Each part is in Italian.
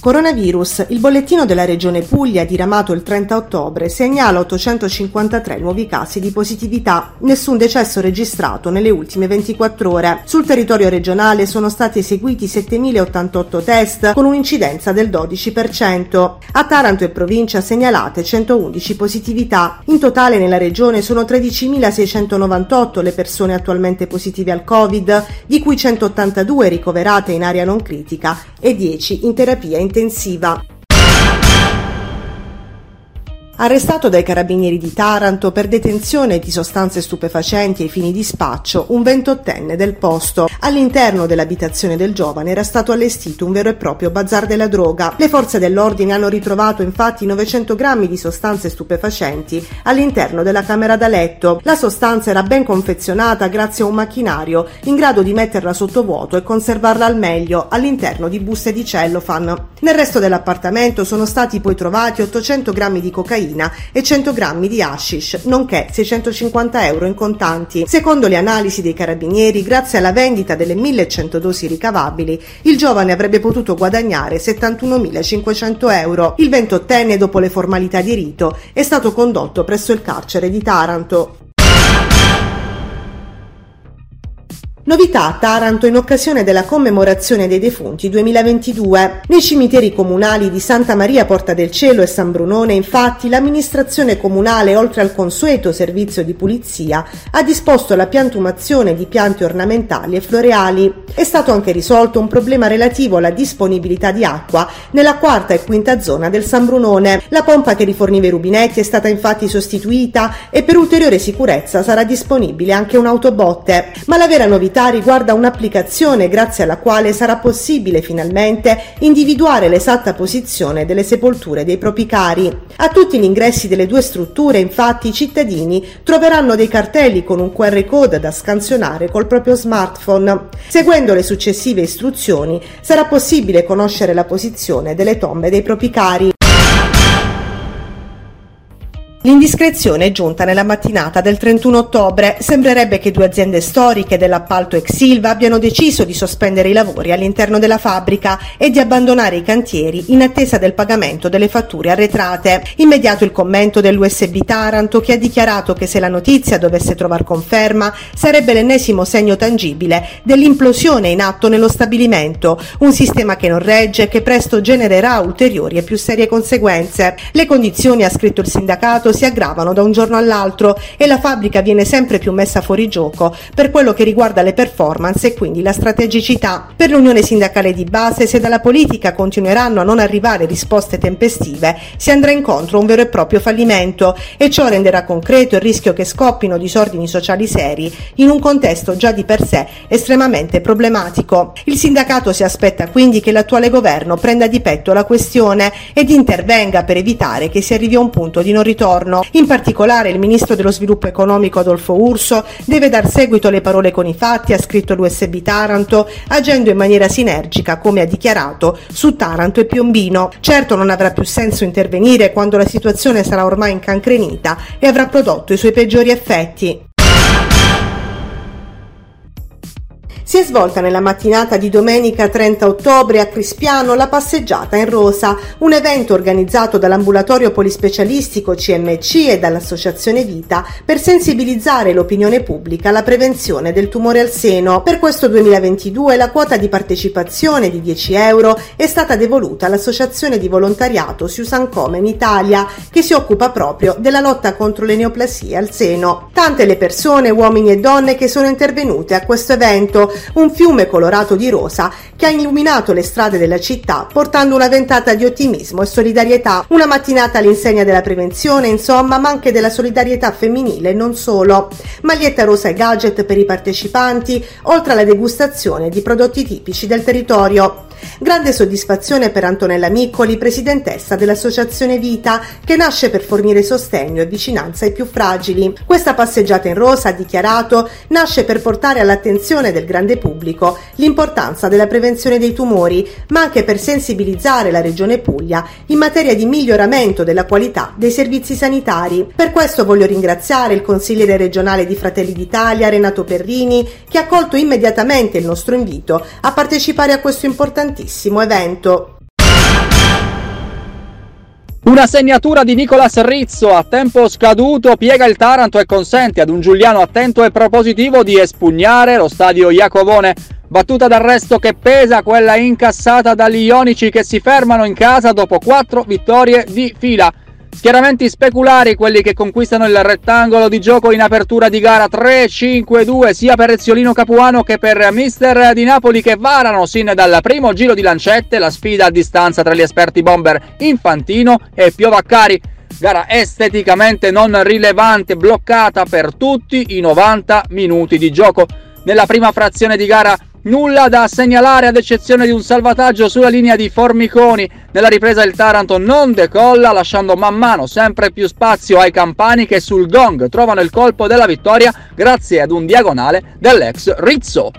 Coronavirus. Il bollettino della Regione Puglia, diramato il 30 ottobre, segnala 853 nuovi casi di positività, nessun decesso registrato nelle ultime 24 ore. Sul territorio regionale sono stati eseguiti 7.088 test con un'incidenza del 12%. A Taranto e provincia segnalate 111 positività. In totale nella regione sono 13.698 le persone attualmente positive al Covid, di cui 182 ricoverate in area non critica e 10 in terapia intensiva. Arrestato dai carabinieri di Taranto per detenzione di sostanze stupefacenti ai fini di spaccio, un ventottenne del posto. All'interno dell'abitazione del giovane era stato allestito un vero e proprio bazar della droga. Le forze dell'ordine hanno ritrovato infatti 900 grammi di sostanze stupefacenti all'interno della camera da letto. La sostanza era ben confezionata grazie a un macchinario in grado di metterla sotto vuoto e conservarla al meglio all'interno di buste di cellophane. Nel resto dell'appartamento sono stati poi trovati 800 grammi di cocaina cocaina e 100 grammi di hashish, nonché 650 euro in contanti. Secondo le analisi dei carabinieri, grazie alla vendita delle 1100 dosi ricavabili, il giovane avrebbe potuto guadagnare 71.500 euro. Il ventottenne, dopo le formalità di rito, è stato condotto presso il carcere di Taranto. Novità a Taranto in occasione della commemorazione dei defunti 2022. Nei cimiteri comunali di Santa Maria Porta del Cielo e San Brunone, infatti, l'amministrazione comunale, oltre al consueto servizio di pulizia, ha disposto la piantumazione di piante ornamentali e floreali. È stato anche risolto un problema relativo alla disponibilità di acqua nella quarta e quinta zona del San Brunone. La pompa che riforniva i rubinetti è stata infatti sostituita e per ulteriore sicurezza sarà disponibile anche un'autobotte. Ma la vera novità novità riguarda un'applicazione grazie alla quale sarà possibile finalmente individuare l'esatta posizione delle sepolture dei propri cari. A tutti gli ingressi delle due strutture, infatti, i cittadini troveranno dei cartelli con un QR code da scansionare col proprio smartphone. Seguendo le successive istruzioni sarà possibile conoscere la posizione delle tombe dei propri cari. L'indiscrezione è giunta nella mattinata del 31 ottobre. Sembrerebbe che due aziende storiche dell'appalto ex Silva abbiano deciso di sospendere i lavori all'interno della fabbrica e di abbandonare i cantieri in attesa del pagamento delle fatture arretrate. Immediato il commento dell'USB Taranto che ha dichiarato che se la notizia dovesse trovare conferma sarebbe l'ennesimo segno tangibile dell'implosione in atto nello stabilimento, un sistema che non regge e che presto genererà ulteriori e più serie conseguenze. Le condizioni, ha scritto il sindacato, si aggravano da un giorno all'altro e la fabbrica viene sempre più messa fuori gioco per quello che riguarda le performance e quindi la strategicità. Per l'unione sindacale di base, se dalla politica continueranno a non arrivare risposte tempestive, si andrà incontro a un vero e proprio fallimento e ciò renderà concreto il rischio che scoppino disordini sociali seri in un contesto già di per sé estremamente problematico. Il sindacato si aspetta quindi che l'attuale governo prenda di petto la questione ed intervenga per evitare che si arrivi a un punto di non ritorno giorno. In particolare il ministro dello sviluppo economico Adolfo Urso deve dar seguito alle parole con i fatti, ha scritto l'USB Taranto, agendo in maniera sinergica, come ha dichiarato, su Taranto e Piombino. Certo non avrà più senso intervenire quando la situazione sarà ormai incancrenita e avrà prodotto i suoi peggiori effetti. Si è svolta nella mattinata di domenica 30 ottobre a Crispiano la passeggiata in rosa, un evento organizzato dall'ambulatorio polispecialistico CMC e dall'Associazione Vita per sensibilizzare l'opinione pubblica alla prevenzione del tumore al seno. Per questo 2022 la quota di partecipazione di 10 euro è stata devoluta all'Associazione di Volontariato Susan Come in Italia, che si occupa proprio della lotta contro le neoplasie al seno. Tante le persone, uomini e donne che sono intervenute a questo evento un fiume colorato di rosa che ha illuminato le strade della città portando una ventata di ottimismo e solidarietà, una mattinata all'insegna della prevenzione, insomma, ma anche della solidarietà femminile non solo. Maglietta rosa e gadget per i partecipanti, oltre alla degustazione di prodotti tipici del territorio. Grande soddisfazione per Antonella Miccoli, presidentessa dell'Associazione Vita, che nasce per fornire sostegno e vicinanza ai più fragili. Questa passeggiata in rosa, ha dichiarato, nasce per portare all'attenzione del grande pubblico l'importanza della prevenzione dei tumori, ma anche per sensibilizzare la Regione Puglia in materia di miglioramento della qualità dei servizi sanitari. Per questo voglio ringraziare il consigliere regionale di Fratelli d'Italia, Renato Perrini, che ha accolto immediatamente il nostro invito a partecipare a questo importantissimo evento. Una segnatura di Nicolas Rizzo a tempo scaduto piega il Taranto e consente ad un Giuliano attento e propositivo di espugnare lo stadio Iacovone. Battuta d'arresto che pesa quella incassata dagli Ionici che si fermano in casa dopo quattro vittorie di fila. Schieramenti speculari quelli che conquistano il rettangolo di gioco in apertura di gara 3-5-2 sia per Eziolino Capuano che per Mister di Napoli che varano sin dal primo giro di lancette la sfida a distanza tra gli esperti bomber Infantino e Piovaccari. Gara esteticamente non rilevante, bloccata per tutti i 90 minuti di gioco. Nella prima frazione di gara Nulla da segnalare ad eccezione di un salvataggio sulla linea di Formiconi. Nella ripresa il Taranto non decolla, lasciando man mano sempre più spazio ai campani che sul gong trovano il colpo della vittoria grazie ad un diagonale dell'ex Rizzo.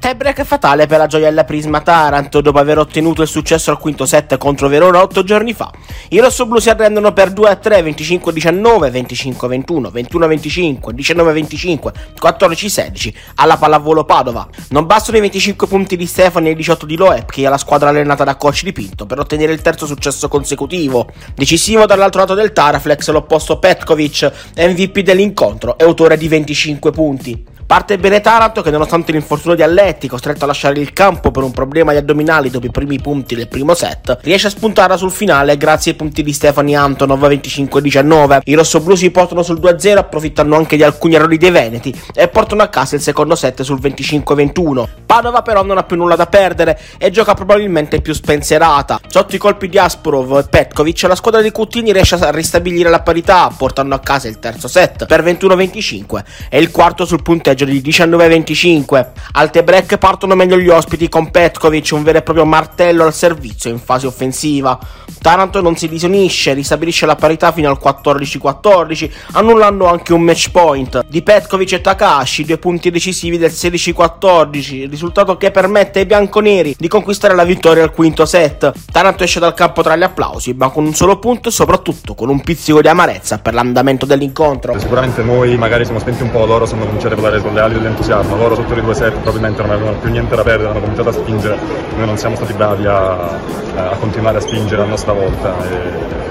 Tiebreak fatale per la gioiella Prisma Taranto dopo aver ottenuto il successo al quinto set contro Verona otto giorni fa. I rossoblù si arrendono per 2 a 3, 25-19, 25-21, 21-25, 19-25, 14-16 alla pallavolo Padova. Non bastano i 25 punti di Stefani e i 18 di Loeb, che è la squadra allenata da coach di Pinto, per ottenere il terzo successo consecutivo. Decisivo dall'altro lato del Taraflex l'opposto Petkovic, MVP dell'incontro e autore di 25 punti. Parte bene Taranto che nonostante l'infortunio di Alletti, costretto a lasciare il campo per un problema di addominali dopo i primi punti del primo set, riesce a spuntare sul finale grazie ai punti di Stefani Antonov 25-19. I rossoblù si portano sul 2-0 approfittando anche di alcuni errori dei Veneti e portano a casa il secondo set sul 25-21. Padova però non ha più nulla da perdere e gioca probabilmente più spensierata. Sotto i colpi di Asprov e Petkovic la squadra di Cutini riesce a ristabilire la parità portando a casa il terzo set per 21-25 e il quarto sul punteggio pareggio di 19-25. Al break partono meglio gli ospiti con Petkovic, un vero e proprio martello al servizio in fase offensiva. Taranto non si disonisce, ristabilisce la parità fino al 14-14, annullando anche un match point di Petkovic e Takashi, due punti decisivi del 16-14, risultato che permette ai bianconeri di conquistare la vittoria al quinto set. Taranto esce dal campo tra gli applausi, ma con un solo punto e soprattutto con un pizzico di amarezza per l'andamento dell'incontro. Sicuramente noi magari siamo spenti un po', loro sono cominciati a volare con le ali dell'entusiasmo, loro sotto i due set probabilmente non avevano più niente da perdere, hanno cominciato a spingere, noi non siamo stati bravi a, a continuare a spingere a nostra volta. E...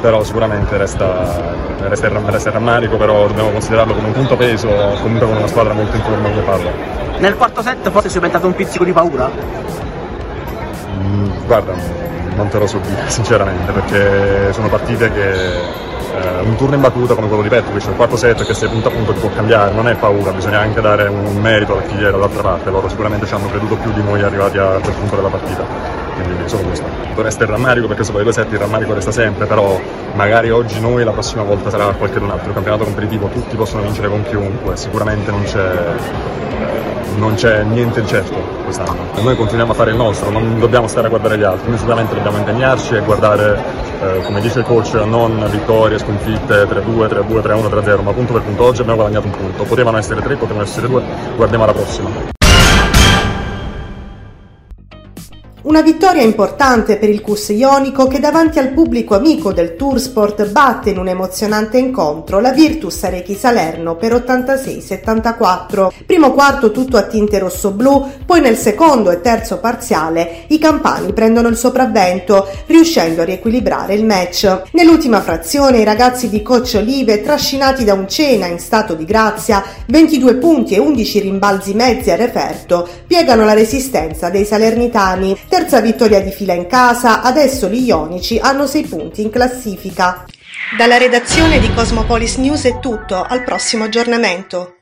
Però sicuramente resta, resta, il, resta il rammarico, però dobbiamo considerarlo come un punto peso, comunque con una squadra molto in forma come parla. Nel quarto set forse si è aumentato un pizzico di paura? Mm, guarda, non te lo so dire sinceramente, perché sono partite che eh, un turno in battuta come quello di Petrovic, il quarto set che se punta a punto ti può cambiare, non è paura, bisogna anche dare un merito alla filiera dall'altra parte, loro sicuramente ci hanno creduto più di noi arrivati a quel punto della partita. Quindi solo questo. Resta il rammarico perché sopra i due set il rammarico resta sempre, però magari oggi noi la prossima volta sarà qualche un altro campionato competitivo, tutti possono vincere con chiunque, sicuramente non c'è non c'è niente di certo quest'anno. Noi continuiamo a fare il nostro, non dobbiamo stare a guardare gli altri, noi sicuramente dobbiamo impegnarci e guardare, eh, come dice il coach, non vittorie, sconfitte 3-2, 3-2, 3-1, 3-0, ma punto per punto. Oggi abbiamo guadagnato un punto, potevano essere 3, potevano essere 2, guardiamo alla prossima. Una vittoria importante per il CUS Ionico che davanti al pubblico amico del Toursport batte in un emozionante incontro la Virtus Arechi Salerno per 86-74. Primo quarto tutto a tinte rosso-blu, poi nel secondo e terzo parziale i campani prendono il sopravvento, riuscendo a riequilibrare il match. Nell'ultima frazione i ragazzi di Coach Olive, trascinati da un Cena in stato di grazia, 22 punti e 11 rimbalzi mezzi a referto, piegano la resistenza dei salernitani Terza vittoria di fila in casa, adesso gli Ionici hanno 6 punti in classifica. Dalla redazione di Cosmopolis News è tutto, al prossimo aggiornamento.